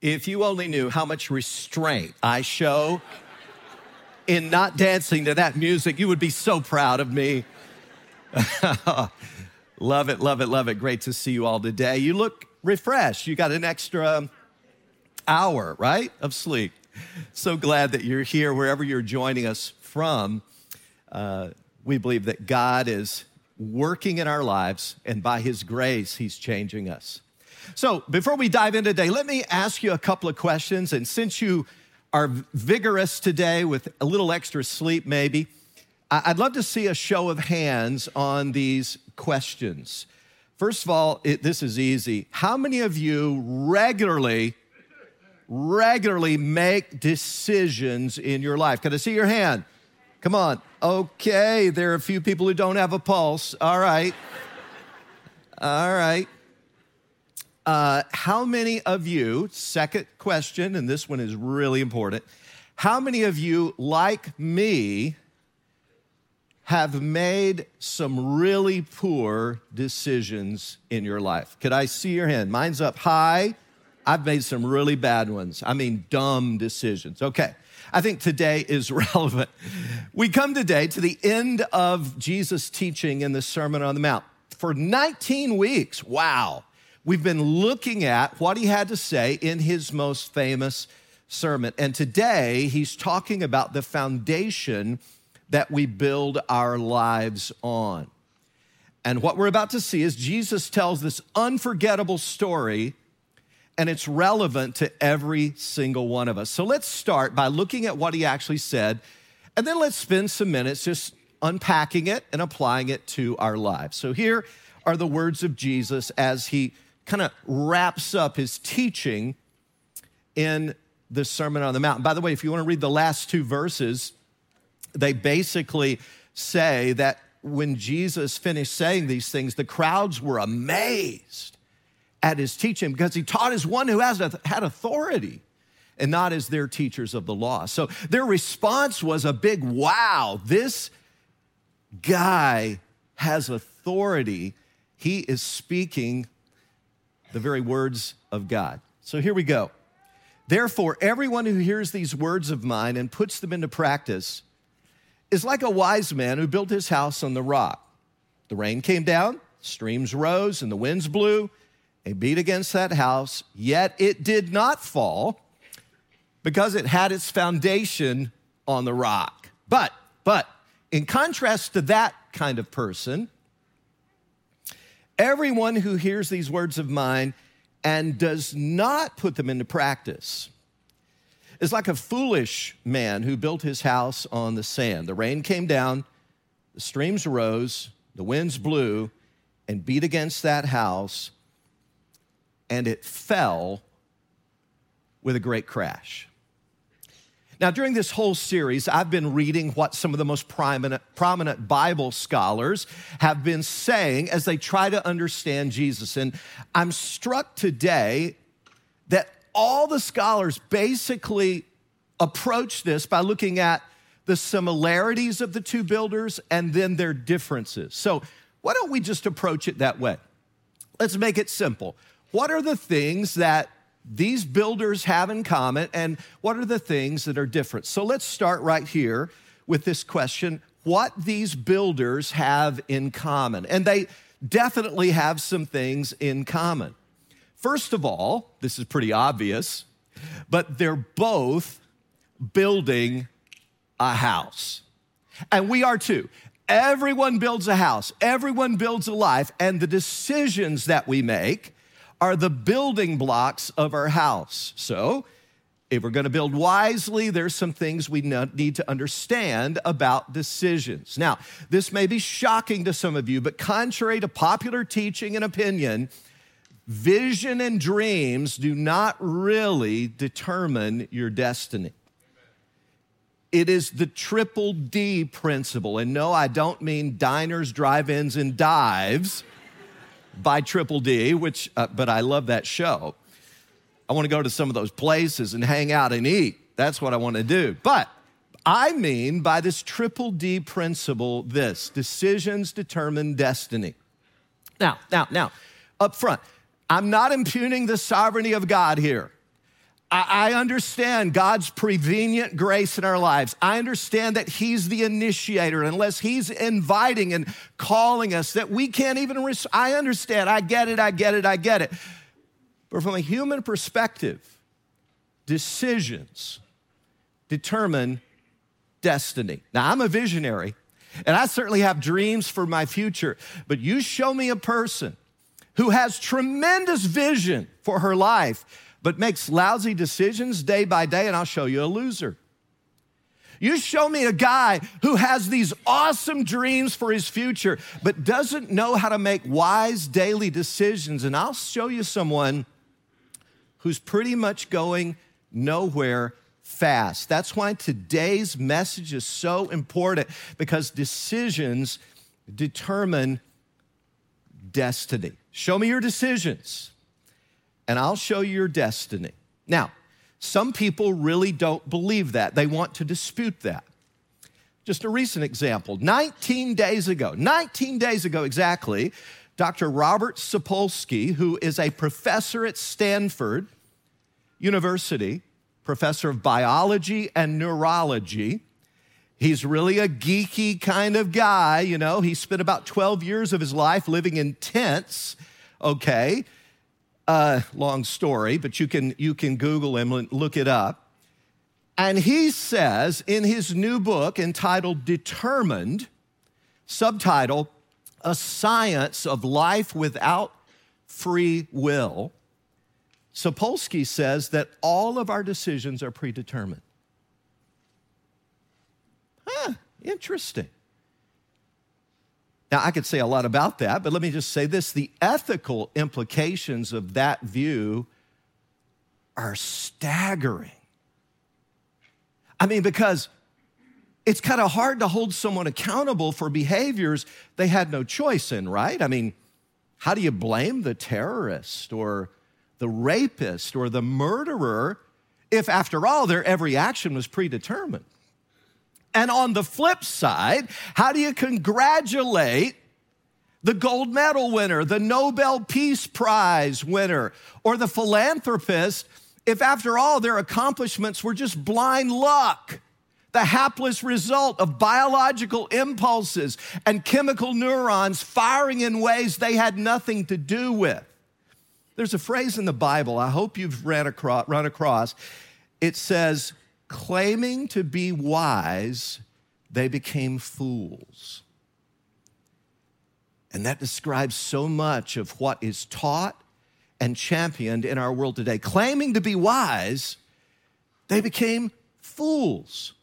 If you only knew how much restraint I show in not dancing to that music, you would be so proud of me. love it, love it, love it. Great to see you all today. You look refreshed. You got an extra hour, right, of sleep. So glad that you're here wherever you're joining us from. Uh, we believe that God is working in our lives, and by His grace, He's changing us. So, before we dive in today, let me ask you a couple of questions. And since you are vigorous today with a little extra sleep, maybe, I'd love to see a show of hands on these questions. First of all, it, this is easy. How many of you regularly, regularly make decisions in your life? Can I see your hand? Come on. Okay, there are a few people who don't have a pulse. All right. All right. Uh, how many of you, second question, and this one is really important, how many of you, like me, have made some really poor decisions in your life? Could I see your hand? Mine's up high. I've made some really bad ones. I mean, dumb decisions. Okay. I think today is relevant. We come today to the end of Jesus' teaching in the Sermon on the Mount. For 19 weeks, wow, We've been looking at what he had to say in his most famous sermon. And today he's talking about the foundation that we build our lives on. And what we're about to see is Jesus tells this unforgettable story, and it's relevant to every single one of us. So let's start by looking at what he actually said, and then let's spend some minutes just unpacking it and applying it to our lives. So here are the words of Jesus as he kind of wraps up his teaching in the Sermon on the Mount. By the way, if you want to read the last two verses, they basically say that when Jesus finished saying these things, the crowds were amazed at his teaching because he taught as one who has had authority and not as their teachers of the law. So their response was a big wow, this guy has authority. He is speaking the very words of God. So here we go. Therefore, everyone who hears these words of mine and puts them into practice is like a wise man who built his house on the rock. The rain came down, streams rose, and the winds blew and beat against that house, yet it did not fall because it had its foundation on the rock. But, but, in contrast to that kind of person, Everyone who hears these words of mine and does not put them into practice is like a foolish man who built his house on the sand. The rain came down, the streams rose, the winds blew and beat against that house, and it fell with a great crash. Now, during this whole series, I've been reading what some of the most prominent, prominent Bible scholars have been saying as they try to understand Jesus. And I'm struck today that all the scholars basically approach this by looking at the similarities of the two builders and then their differences. So, why don't we just approach it that way? Let's make it simple. What are the things that these builders have in common and what are the things that are different? So let's start right here with this question what these builders have in common. And they definitely have some things in common. First of all, this is pretty obvious, but they're both building a house. And we are too. Everyone builds a house, everyone builds a life, and the decisions that we make are the building blocks of our house. So, if we're going to build wisely, there's some things we need to understand about decisions. Now, this may be shocking to some of you, but contrary to popular teaching and opinion, vision and dreams do not really determine your destiny. It is the triple D principle. And no, I don't mean diners, drive ins, and dives by Triple D, which, uh, but I love that show. I want to go to some of those places and hang out and eat. That's what I want to do. But I mean by this Triple D principle this decisions determine destiny. Now, now, now, up front, I'm not impugning the sovereignty of God here. I understand God's prevenient grace in our lives. I understand that He's the initiator, unless He's inviting and calling us, that we can't even. Res- I understand. I get it. I get it. I get it. But from a human perspective, decisions determine destiny. Now, I'm a visionary, and I certainly have dreams for my future, but you show me a person who has tremendous vision for her life but makes lousy decisions day by day, and I'll show you a loser. You show me a guy who has these awesome dreams for his future, but doesn't know how to make wise daily decisions, and I'll show you someone who's pretty much going nowhere fast. That's why today's message is so important because decisions determine destiny. Show me your decisions and I'll show you your destiny. Now, some people really don't believe that. They want to dispute that. Just a recent example 19 days ago, 19 days ago exactly, Dr. Robert Sapolsky, who is a professor at Stanford University, professor of biology and neurology, He's really a geeky kind of guy, you know. He spent about 12 years of his life living in tents, okay? Uh, long story, but you can, you can Google him and look it up. And he says in his new book entitled Determined, subtitle, A Science of Life Without Free Will, Sapolsky says that all of our decisions are predetermined. Huh, interesting. Now, I could say a lot about that, but let me just say this the ethical implications of that view are staggering. I mean, because it's kind of hard to hold someone accountable for behaviors they had no choice in, right? I mean, how do you blame the terrorist or the rapist or the murderer if, after all, their every action was predetermined? And on the flip side, how do you congratulate the gold medal winner, the Nobel Peace Prize winner, or the philanthropist if, after all, their accomplishments were just blind luck? The hapless result of biological impulses and chemical neurons firing in ways they had nothing to do with. There's a phrase in the Bible, I hope you've ran across, run across. It says, claiming to be wise, they became fools. And that describes so much of what is taught and championed in our world today. Claiming to be wise, they became fools.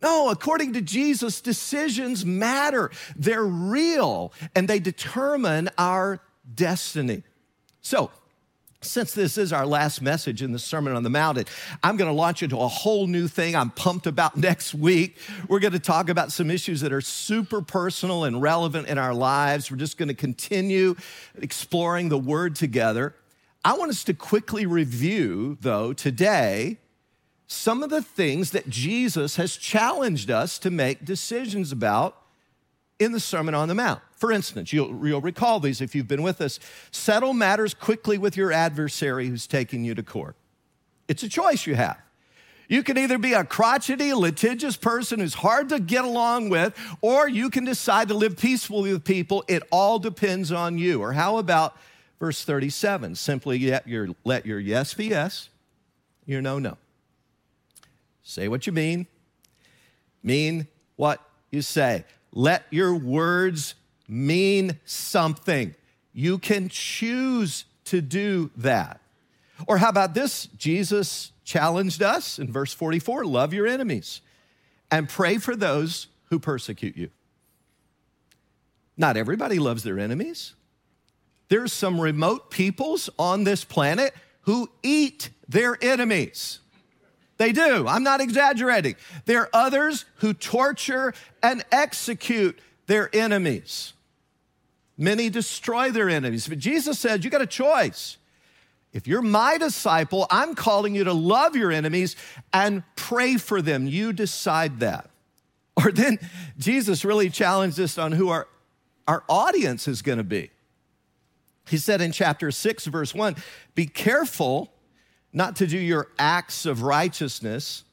No, according to Jesus, decisions matter. They're real and they determine our destiny. So, since this is our last message in the Sermon on the Mount, I'm going to launch into a whole new thing I'm pumped about next week. We're going to talk about some issues that are super personal and relevant in our lives. We're just going to continue exploring the Word together. I want us to quickly review, though, today, some of the things that Jesus has challenged us to make decisions about in the Sermon on the Mount. For instance, you'll, you'll, recall these if you've been with us. Settle matters quickly with your adversary who's taking you to court. It's a choice you have. You can either be a crotchety, litigious person who's hard to get along with, or you can decide to live peacefully with people. It all depends on you. Or how about verse 37? Simply let your, let your yes be yes, your no, no. Say what you mean, mean what you say. Let your words mean something. You can choose to do that. Or how about this? Jesus challenged us in verse 44 love your enemies and pray for those who persecute you. Not everybody loves their enemies. There's some remote peoples on this planet who eat their enemies. They do. I'm not exaggerating. There are others who torture and execute their enemies. Many destroy their enemies. But Jesus said, You got a choice. If you're my disciple, I'm calling you to love your enemies and pray for them. You decide that. Or then Jesus really challenged us on who our, our audience is going to be. He said in chapter 6, verse 1 Be careful not to do your acts of righteousness,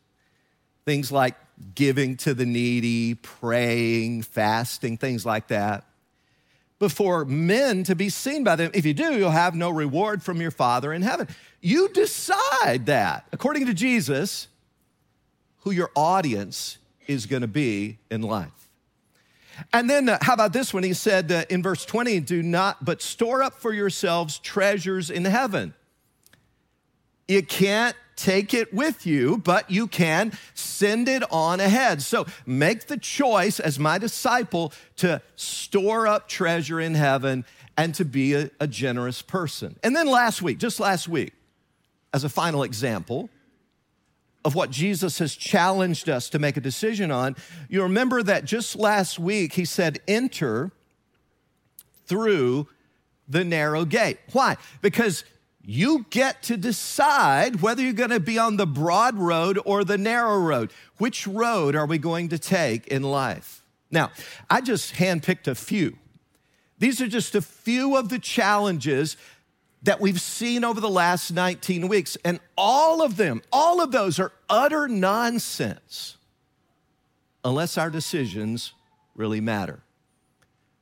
things like giving to the needy, praying, fasting, things like that, before men to be seen by them. If you do, you'll have no reward from your Father in heaven. You decide that, according to Jesus, who your audience is going to be in life. And then, uh, how about this one? He said uh, in verse 20, do not, but store up for yourselves treasures in heaven. You can't take it with you, but you can send it on ahead. So make the choice as my disciple to store up treasure in heaven and to be a, a generous person. And then last week, just last week, as a final example, of what Jesus has challenged us to make a decision on, you remember that just last week he said, enter through the narrow gate. Why? Because you get to decide whether you're going to be on the broad road or the narrow road. Which road are we going to take in life? Now, I just handpicked a few. These are just a few of the challenges that we've seen over the last 19 weeks. And all of them, all of those are utter nonsense unless our decisions really matter.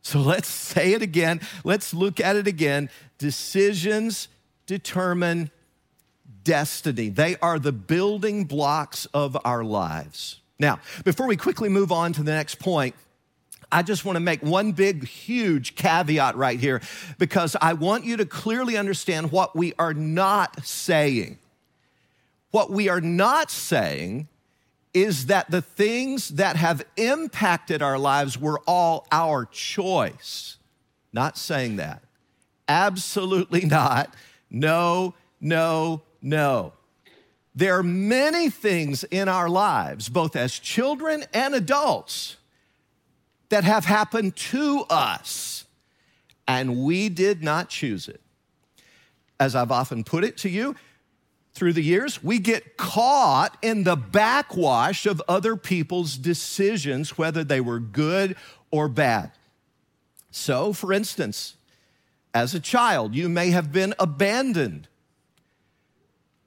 So let's say it again. Let's look at it again. Decisions determine destiny, they are the building blocks of our lives. Now, before we quickly move on to the next point, I just want to make one big, huge caveat right here because I want you to clearly understand what we are not saying. What we are not saying is that the things that have impacted our lives were all our choice. Not saying that. Absolutely not. No, no, no. There are many things in our lives, both as children and adults, that have happened to us, and we did not choose it. As I've often put it to you, through the years, we get caught in the backwash of other people's decisions, whether they were good or bad. So, for instance, as a child, you may have been abandoned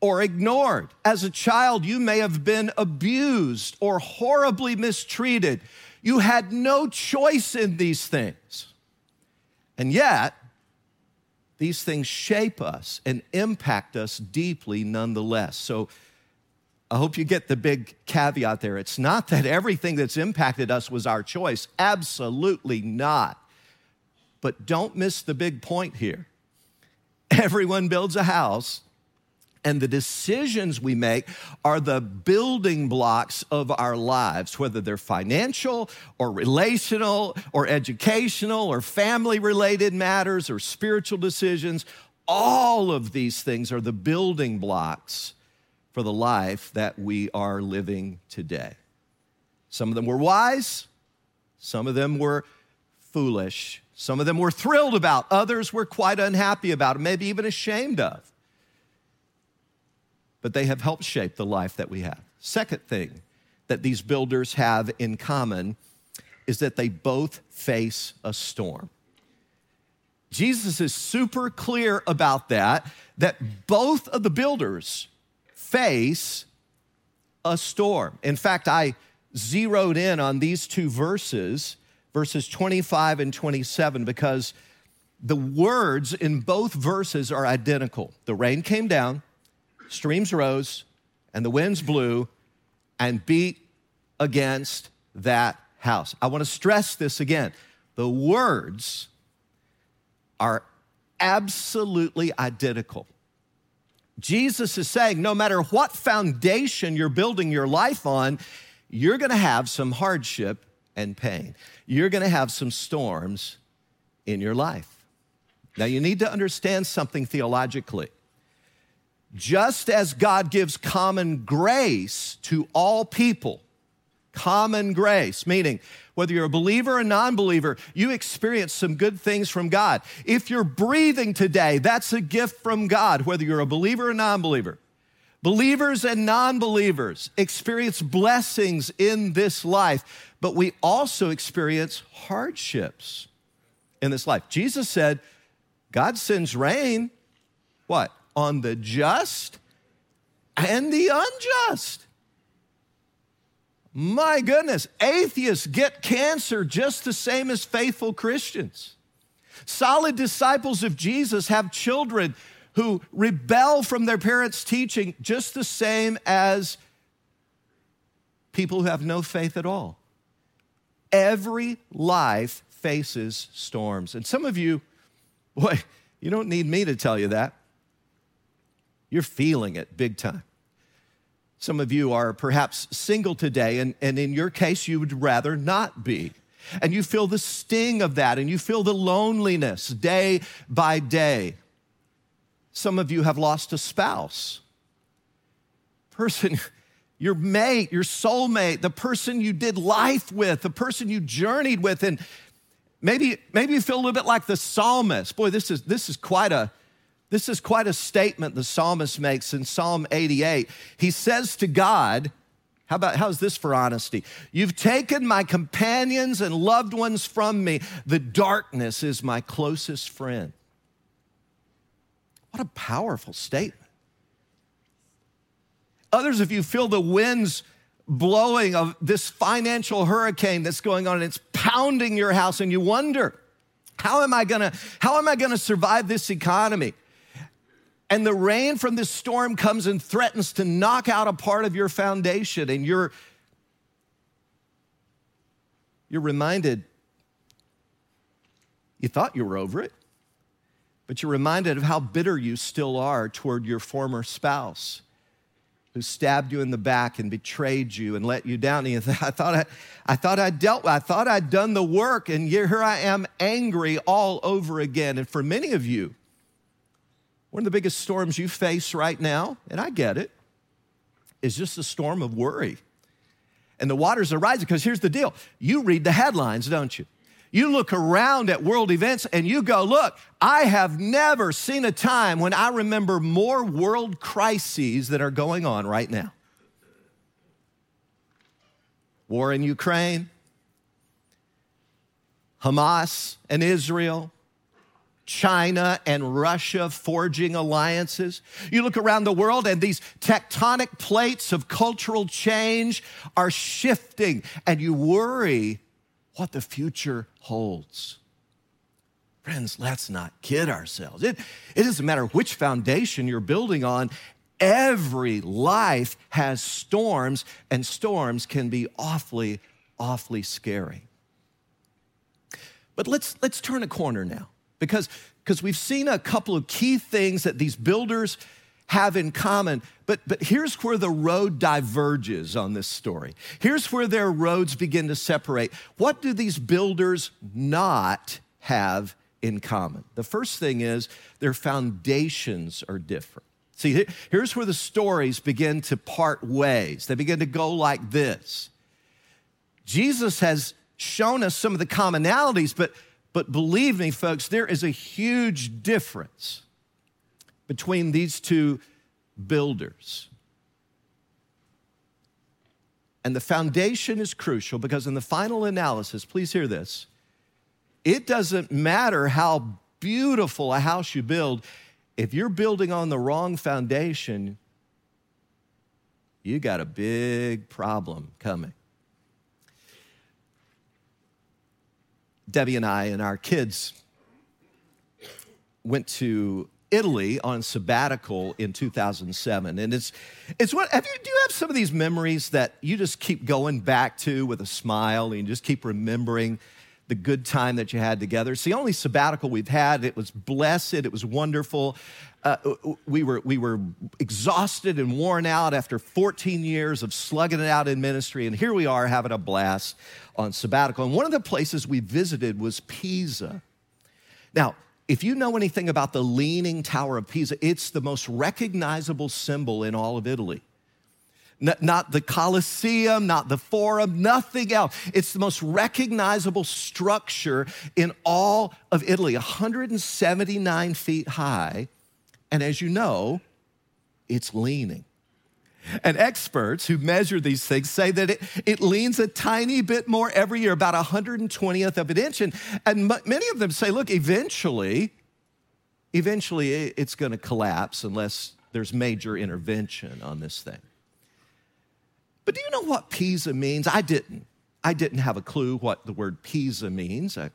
or ignored. As a child, you may have been abused or horribly mistreated. You had no choice in these things. And yet, these things shape us and impact us deeply nonetheless. So, I hope you get the big caveat there. It's not that everything that's impacted us was our choice. Absolutely not. But don't miss the big point here. Everyone builds a house, and the decisions we make are the building blocks of our lives, whether they're financial or relational or educational or family related matters or spiritual decisions. All of these things are the building blocks for the life that we are living today. Some of them were wise, some of them were foolish, some of them were thrilled about, others were quite unhappy about, maybe even ashamed of. But they have helped shape the life that we have. Second thing that these builders have in common is that they both face a storm. Jesus is super clear about that, that both of the builders face a storm. In fact, I zeroed in on these two verses verses 25 and 27 because the words in both verses are identical. The rain came down, streams rose, and the winds blew and beat against that house. I want to stress this again. The words are absolutely identical. Jesus is saying no matter what foundation you're building your life on, you're going to have some hardship and pain you're to have some storms in your life. Now, you need to understand something theologically. Just as God gives common grace to all people, common grace, meaning whether you're a believer or non believer, you experience some good things from God. If you're breathing today, that's a gift from God, whether you're a believer or non believer. Believers and non believers experience blessings in this life but we also experience hardships in this life. Jesus said, God sends rain, what? On the just and the unjust. My goodness, atheists get cancer just the same as faithful Christians. Solid disciples of Jesus have children who rebel from their parents' teaching just the same as people who have no faith at all. Every life faces storms. And some of you, boy, you don't need me to tell you that. You're feeling it big time. Some of you are perhaps single today, and, and in your case, you would rather not be. And you feel the sting of that, and you feel the loneliness day by day. Some of you have lost a spouse. Person, your mate, your soulmate, the person you did life with, the person you journeyed with, and maybe, maybe you feel a little bit like the psalmist. Boy, this is, this is quite a, this is quite a statement the psalmist makes in Psalm 88. He says to God, how about how's this for honesty? You've taken my companions and loved ones from me. The darkness is my closest friend. What a powerful statement. Others of you feel the winds blowing of this financial hurricane that's going on and it's pounding your house and you wonder, how am I gonna, how am I gonna survive this economy? And the rain from this storm comes and threatens to knock out a part of your foundation, and you're, you're reminded you thought you were over it but you're reminded of how bitter you still are toward your former spouse who stabbed you in the back and betrayed you and let you down. And I thought I, I thought I dealt with, I thought I'd done the work, and here I am angry all over again. And for many of you, one of the biggest storms you face right now, and I get it, is just a storm of worry. And the waters are rising because here's the deal you read the headlines, don't you? You look around at world events and you go, look, I have never seen a time when I remember more world crises that are going on right now. War in Ukraine, Hamas and Israel, China and Russia forging alliances. You look around the world and these tectonic plates of cultural change are shifting, and you worry what the future holds. Friends, let's not kid ourselves. It, it doesn't matter which foundation you're building on, every life has storms, and storms can be awfully, awfully scary. But let's, let's turn a corner now because, because we've seen a couple of key things that these builders have in common. But, but here's where the road diverges on this story. Here's where their roads begin to separate. What do these builders not have in common? The first thing is their foundations are different. See, here's where the stories begin to part ways. They begin to go like this Jesus has shown us some of the commonalities, but, but believe me, folks, there is a huge difference between these two builders. And the foundation is crucial because, in the final analysis, please hear this it doesn't matter how beautiful a house you build, if you're building on the wrong foundation, you got a big problem coming. Debbie and I and our kids went to Italy on sabbatical in 2007. And it's, it's what, have you, do you have some of these memories that you just keep going back to with a smile and you just keep remembering the good time that you had together? It's the only sabbatical we've had. It was blessed, it was wonderful. Uh, we, were, we were exhausted and worn out after 14 years of slugging it out in ministry. And here we are having a blast on sabbatical. And one of the places we visited was Pisa. Now, if you know anything about the Leaning Tower of Pisa, it's the most recognizable symbol in all of Italy. Not the Colosseum, not the Forum, nothing else. It's the most recognizable structure in all of Italy, 179 feet high. And as you know, it's leaning. And experts who measure these things say that it, it leans a tiny bit more every year, about 120th of an inch. And, and many of them say, look, eventually, eventually it's going to collapse unless there's major intervention on this thing. But do you know what Pisa means? I didn't. I didn't have a clue what the word Pisa means. I,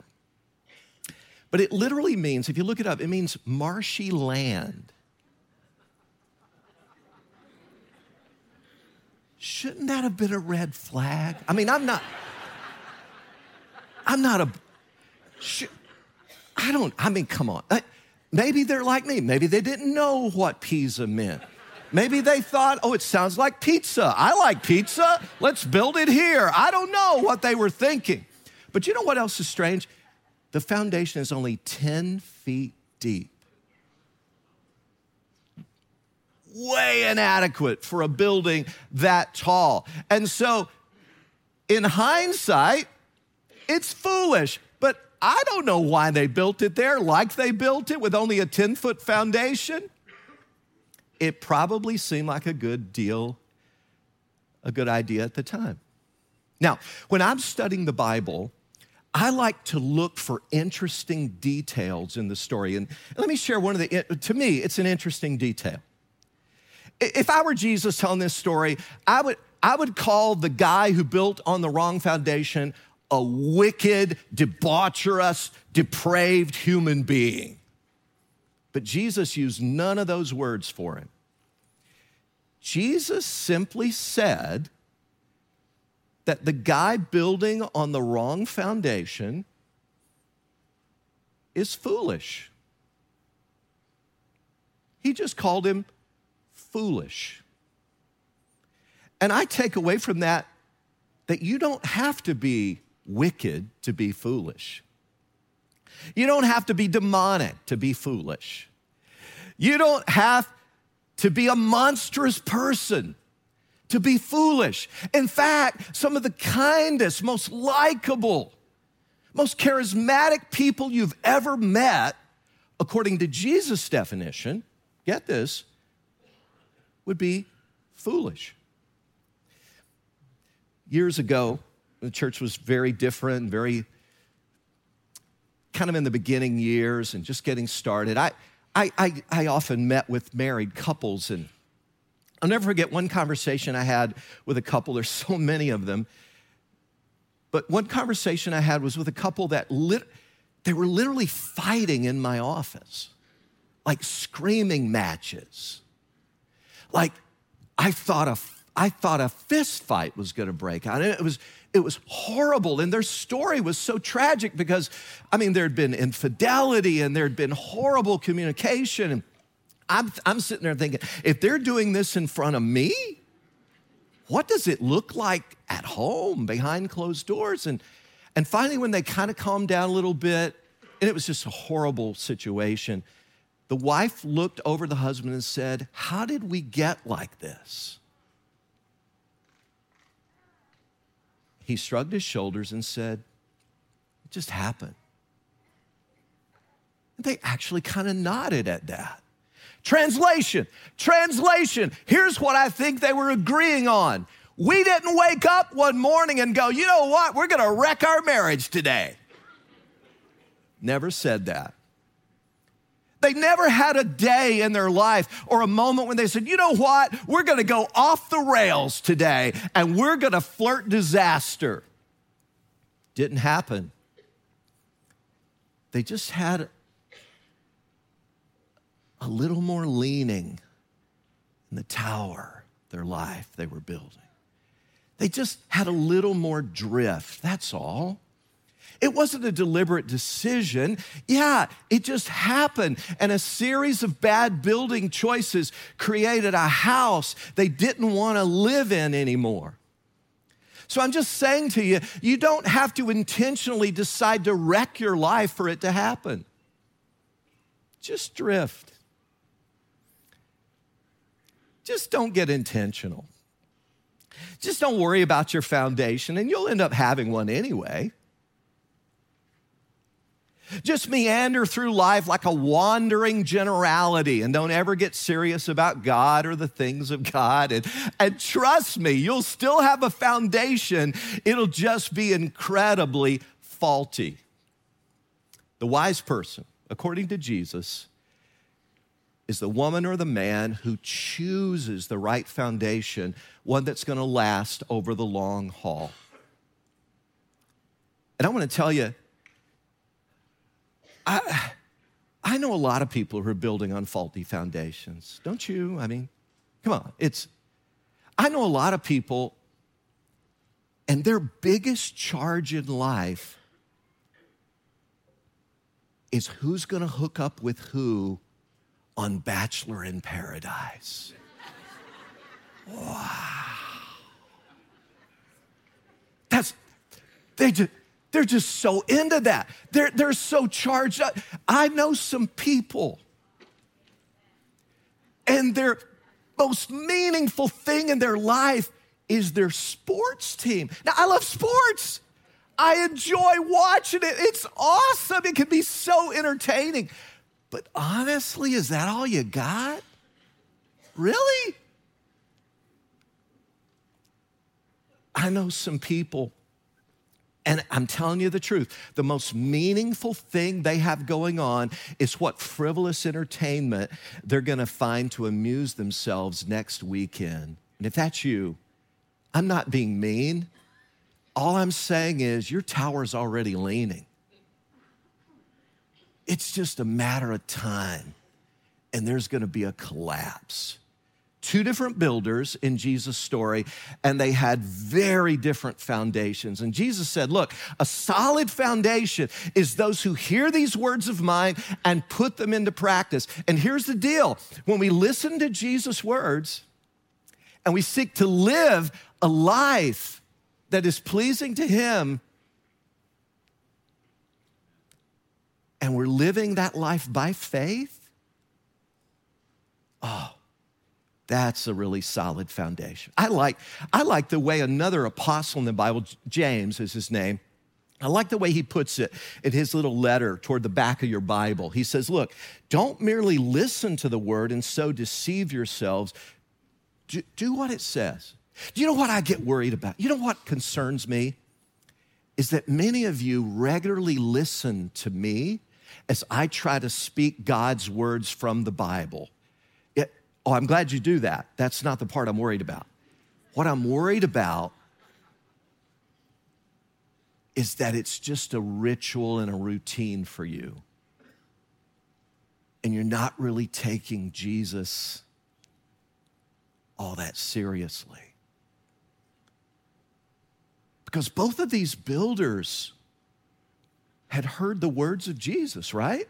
but it literally means, if you look it up, it means marshy land. Shouldn't that have been a red flag? I mean, I'm not. I'm not a. I don't. I mean, come on. Uh, maybe they're like me. Maybe they didn't know what Pisa meant. Maybe they thought, oh, it sounds like pizza. I like pizza. Let's build it here. I don't know what they were thinking. But you know what else is strange? The foundation is only 10 feet deep. Way inadequate for a building that tall. And so, in hindsight, it's foolish. But I don't know why they built it there like they built it with only a 10 foot foundation it probably seemed like a good deal, a good idea at the time. Now, when I'm studying the Bible, I like to look for interesting details in the story. And let me share one of the, to me, it's an interesting detail. If I were Jesus telling this story, I would, I would call the guy who built on the wrong foundation a wicked, debaucherous, depraved human being. But Jesus used none of those words for him. Jesus simply said that the guy building on the wrong foundation is foolish. He just called him foolish. And I take away from that that you don't have to be wicked to be foolish. You don't have to be demonic to be foolish. You don't have to be a monstrous person, to be foolish. In fact, some of the kindest, most likable, most charismatic people you've ever met, according to Jesus' definition, get this, would be foolish. Years ago, the church was very different, very kind of in the beginning years and just getting started. I, I, I, I often met with married couples, and I'll never forget one conversation I had with a couple. There's so many of them. But one conversation I had was with a couple that lit, they were literally fighting in my office, like screaming matches. Like I thought a, I thought a fist fight was gonna break out. It was, it was horrible. And their story was so tragic because, I mean, there had been infidelity and there had been horrible communication. And I'm, I'm sitting there thinking, if they're doing this in front of me, what does it look like at home behind closed doors? And, and finally, when they kind of calmed down a little bit, and it was just a horrible situation, the wife looked over the husband and said, How did we get like this? He shrugged his shoulders and said, It just happened. And they actually kind of nodded at that. Translation, translation. Here's what I think they were agreeing on. We didn't wake up one morning and go, you know what, we're gonna wreck our marriage today. Never said that. They never had a day in their life or a moment when they said, you know what, we're gonna go off the rails today and we're gonna flirt disaster. Didn't happen. They just had a little more leaning in the tower, their life they were building. They just had a little more drift, that's all. It wasn't a deliberate decision. Yeah, it just happened. And a series of bad building choices created a house they didn't want to live in anymore. So I'm just saying to you, you don't have to intentionally decide to wreck your life for it to happen. Just drift. Just don't get intentional. Just don't worry about your foundation, and you'll end up having one anyway. Just meander through life like a wandering generality and don't ever get serious about God or the things of God. And, and trust me, you'll still have a foundation, it'll just be incredibly faulty. The wise person, according to Jesus, is the woman or the man who chooses the right foundation, one that's going to last over the long haul. And I want to tell you, I, I know a lot of people who are building on faulty foundations. Don't you? I mean, come on. It's I know a lot of people and their biggest charge in life is who's going to hook up with who on Bachelor in Paradise. Wow. That's, they just, they're just so into that. They're, they're so charged up. I know some people, and their most meaningful thing in their life is their sports team. Now, I love sports. I enjoy watching it. It's awesome. It can be so entertaining. But honestly, is that all you got? Really? I know some people, and I'm telling you the truth, the most meaningful thing they have going on is what frivolous entertainment they're gonna find to amuse themselves next weekend. And if that's you, I'm not being mean. All I'm saying is your tower's already leaning. It's just a matter of time, and there's gonna be a collapse. Two different builders in Jesus' story, and they had very different foundations. And Jesus said, Look, a solid foundation is those who hear these words of mine and put them into practice. And here's the deal when we listen to Jesus' words and we seek to live a life that is pleasing to Him, and we're living that life by faith, oh, that's a really solid foundation. I like, I like the way another apostle in the Bible, James is his name, I like the way he puts it in his little letter toward the back of your Bible. He says, Look, don't merely listen to the word and so deceive yourselves. Do, do what it says. Do you know what I get worried about? You know what concerns me? Is that many of you regularly listen to me as I try to speak God's words from the Bible. Oh, I'm glad you do that. That's not the part I'm worried about. What I'm worried about is that it's just a ritual and a routine for you. And you're not really taking Jesus all that seriously. Because both of these builders had heard the words of Jesus, right?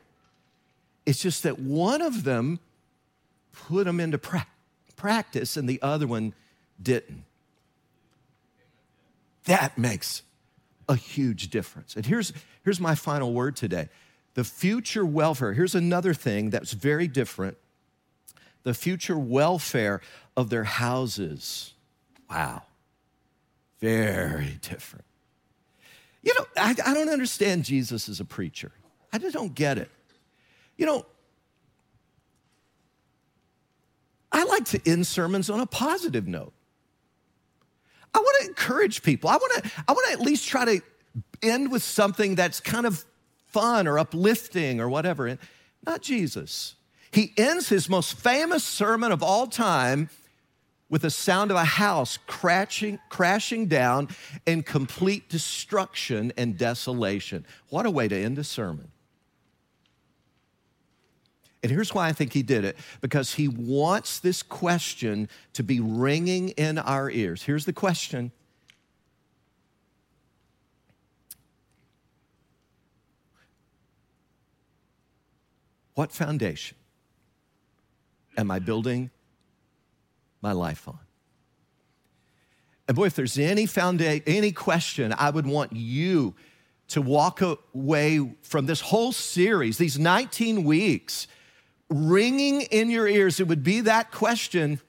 It's just that one of them put them into pra- practice and the other one didn't. That makes a huge difference. And here's, here's my final word today the future welfare. Here's another thing that's very different the future welfare of their houses. Wow, very different. You know, I, I don't understand Jesus as a preacher. I just don't get it. You know, I like to end sermons on a positive note. I want to encourage people. I want to I want to at least try to end with something that's kind of fun or uplifting or whatever. And not Jesus. He ends his most famous sermon of all time with the sound of a house crashing, crashing down in complete destruction and desolation. What a way to end a sermon. And here's why I think he did it because he wants this question to be ringing in our ears. Here's the question What foundation am I building my life on? And boy, if there's any foundation, any question, I would want you to walk away from this whole series, these 19 weeks, ringing in your ears. It would be that question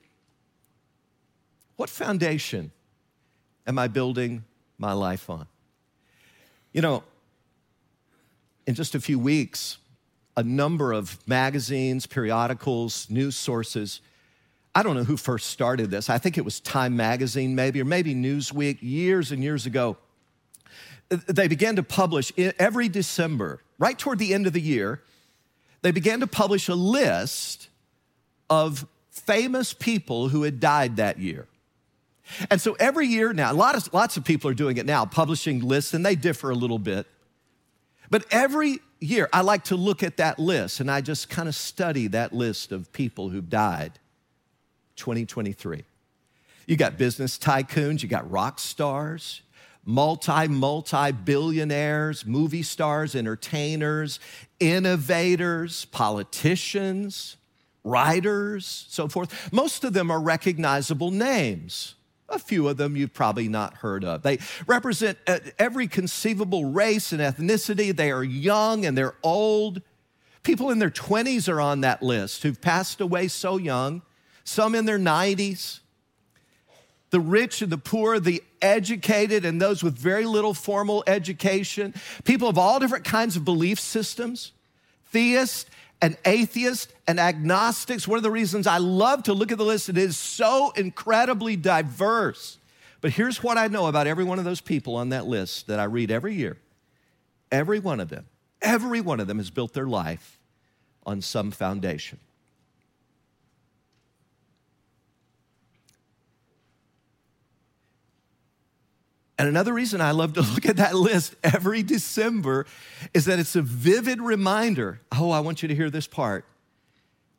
What foundation am I building my life on? You know, in just a few weeks, a number of magazines, periodicals, news sources. I don't know who first started this. I think it was Time Magazine, maybe, or maybe Newsweek, years and years ago. They began to publish every December, right toward the end of the year, they began to publish a list of famous people who had died that year. And so every year now, a lot of, lots of people are doing it now, publishing lists, and they differ a little bit. But every year, I like to look at that list and I just kind of study that list of people who've died 2023. You got business tycoons, you got rock stars, multi, multi billionaires, movie stars, entertainers, innovators, politicians, writers, so forth. Most of them are recognizable names. A few of them you've probably not heard of. They represent uh, every conceivable race and ethnicity. They are young and they're old. People in their 20s are on that list who've passed away so young, some in their 90s. The rich and the poor, the educated and those with very little formal education, people of all different kinds of belief systems, theists and atheists and agnostics. One of the reasons I love to look at the list, it is so incredibly diverse. But here's what I know about every one of those people on that list that I read every year. Every one of them, every one of them has built their life on some foundation. And another reason I love to look at that list every December is that it's a vivid reminder. Oh, I want you to hear this part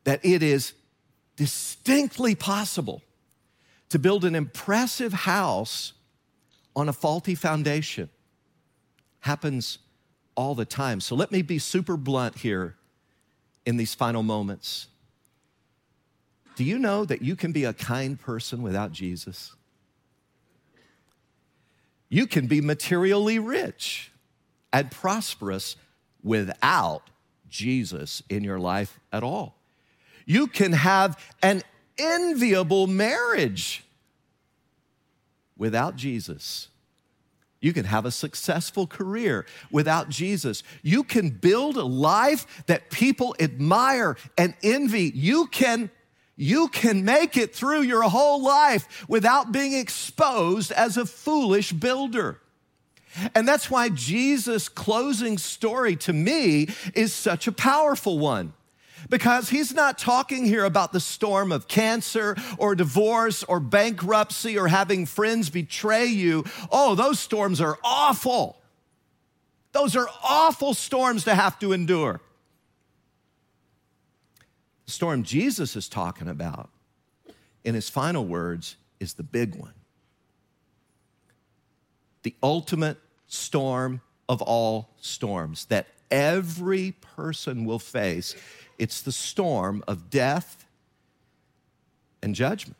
that it is distinctly possible to build an impressive house on a faulty foundation. Happens all the time. So let me be super blunt here in these final moments. Do you know that you can be a kind person without Jesus? You can be materially rich and prosperous without Jesus in your life at all. You can have an enviable marriage without Jesus. You can have a successful career without Jesus. You can build a life that people admire and envy. You can you can make it through your whole life without being exposed as a foolish builder. And that's why Jesus' closing story to me is such a powerful one. Because he's not talking here about the storm of cancer or divorce or bankruptcy or having friends betray you. Oh, those storms are awful. Those are awful storms to have to endure. The storm Jesus is talking about in his final words is the big one. The ultimate storm of all storms that every person will face. It's the storm of death and judgment.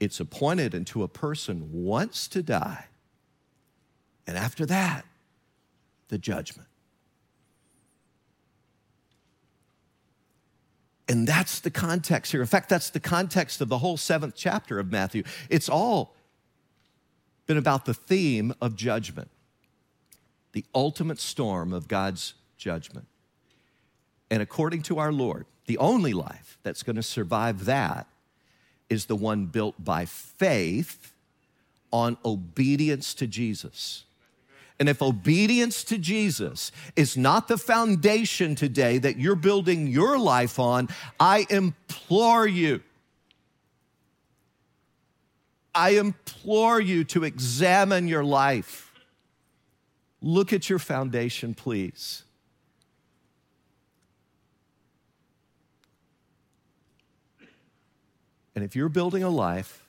It's appointed unto a person once to die. And after that, the judgment. And that's the context here. In fact, that's the context of the whole seventh chapter of Matthew. It's all been about the theme of judgment, the ultimate storm of God's judgment. And according to our Lord, the only life that's going to survive that is the one built by faith on obedience to Jesus. And if obedience to Jesus is not the foundation today that you're building your life on, I implore you. I implore you to examine your life. Look at your foundation, please. And if you're building a life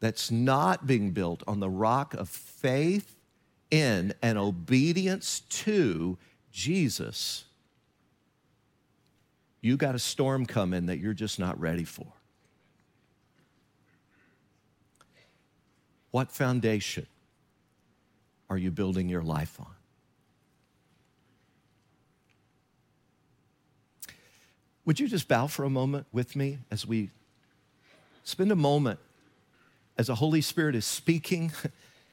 that's not being built on the rock of faith in and obedience to Jesus, you got a storm coming that you're just not ready for. What foundation are you building your life on? Would you just bow for a moment with me as we spend a moment as the Holy Spirit is speaking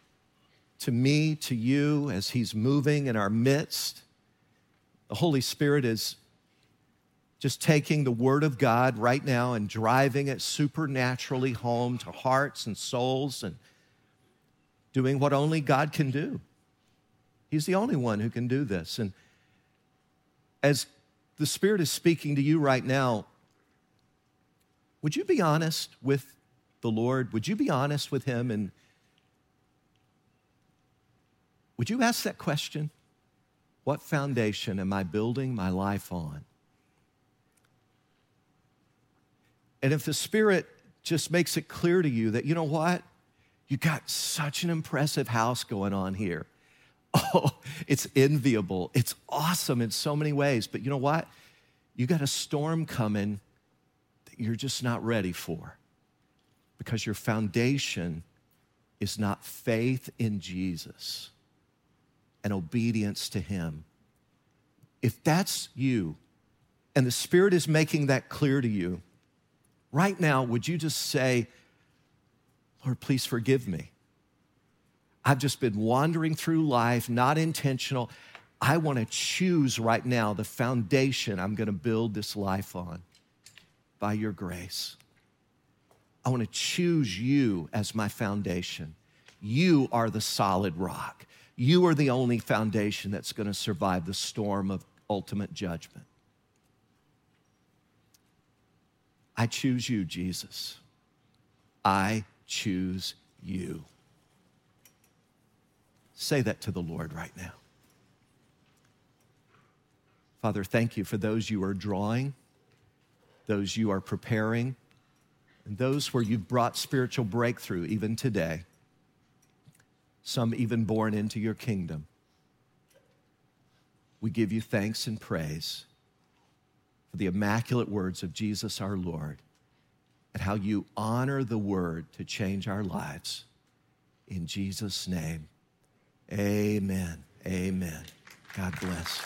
to me, to you, as He's moving in our midst, the Holy Spirit is just taking the Word of God right now and driving it supernaturally home to hearts and souls and doing what only God can do. He's the only one who can do this. And as the Spirit is speaking to you right now, would you be honest with the Lord? Would you be honest with Him? And would you ask that question? What foundation am I building my life on? And if the Spirit just makes it clear to you that, you know what? You got such an impressive house going on here. Oh, it's enviable. It's awesome in so many ways. But you know what? You got a storm coming that you're just not ready for because your foundation is not faith in Jesus and obedience to Him. If that's you, and the Spirit is making that clear to you, right now, would you just say, Lord, please forgive me? I've just been wandering through life, not intentional. I want to choose right now the foundation I'm going to build this life on by your grace. I want to choose you as my foundation. You are the solid rock. You are the only foundation that's going to survive the storm of ultimate judgment. I choose you, Jesus. I choose you. Say that to the Lord right now. Father, thank you for those you are drawing, those you are preparing, and those where you've brought spiritual breakthrough even today, some even born into your kingdom. We give you thanks and praise for the immaculate words of Jesus our Lord and how you honor the word to change our lives. In Jesus' name, amen. Amen. God bless.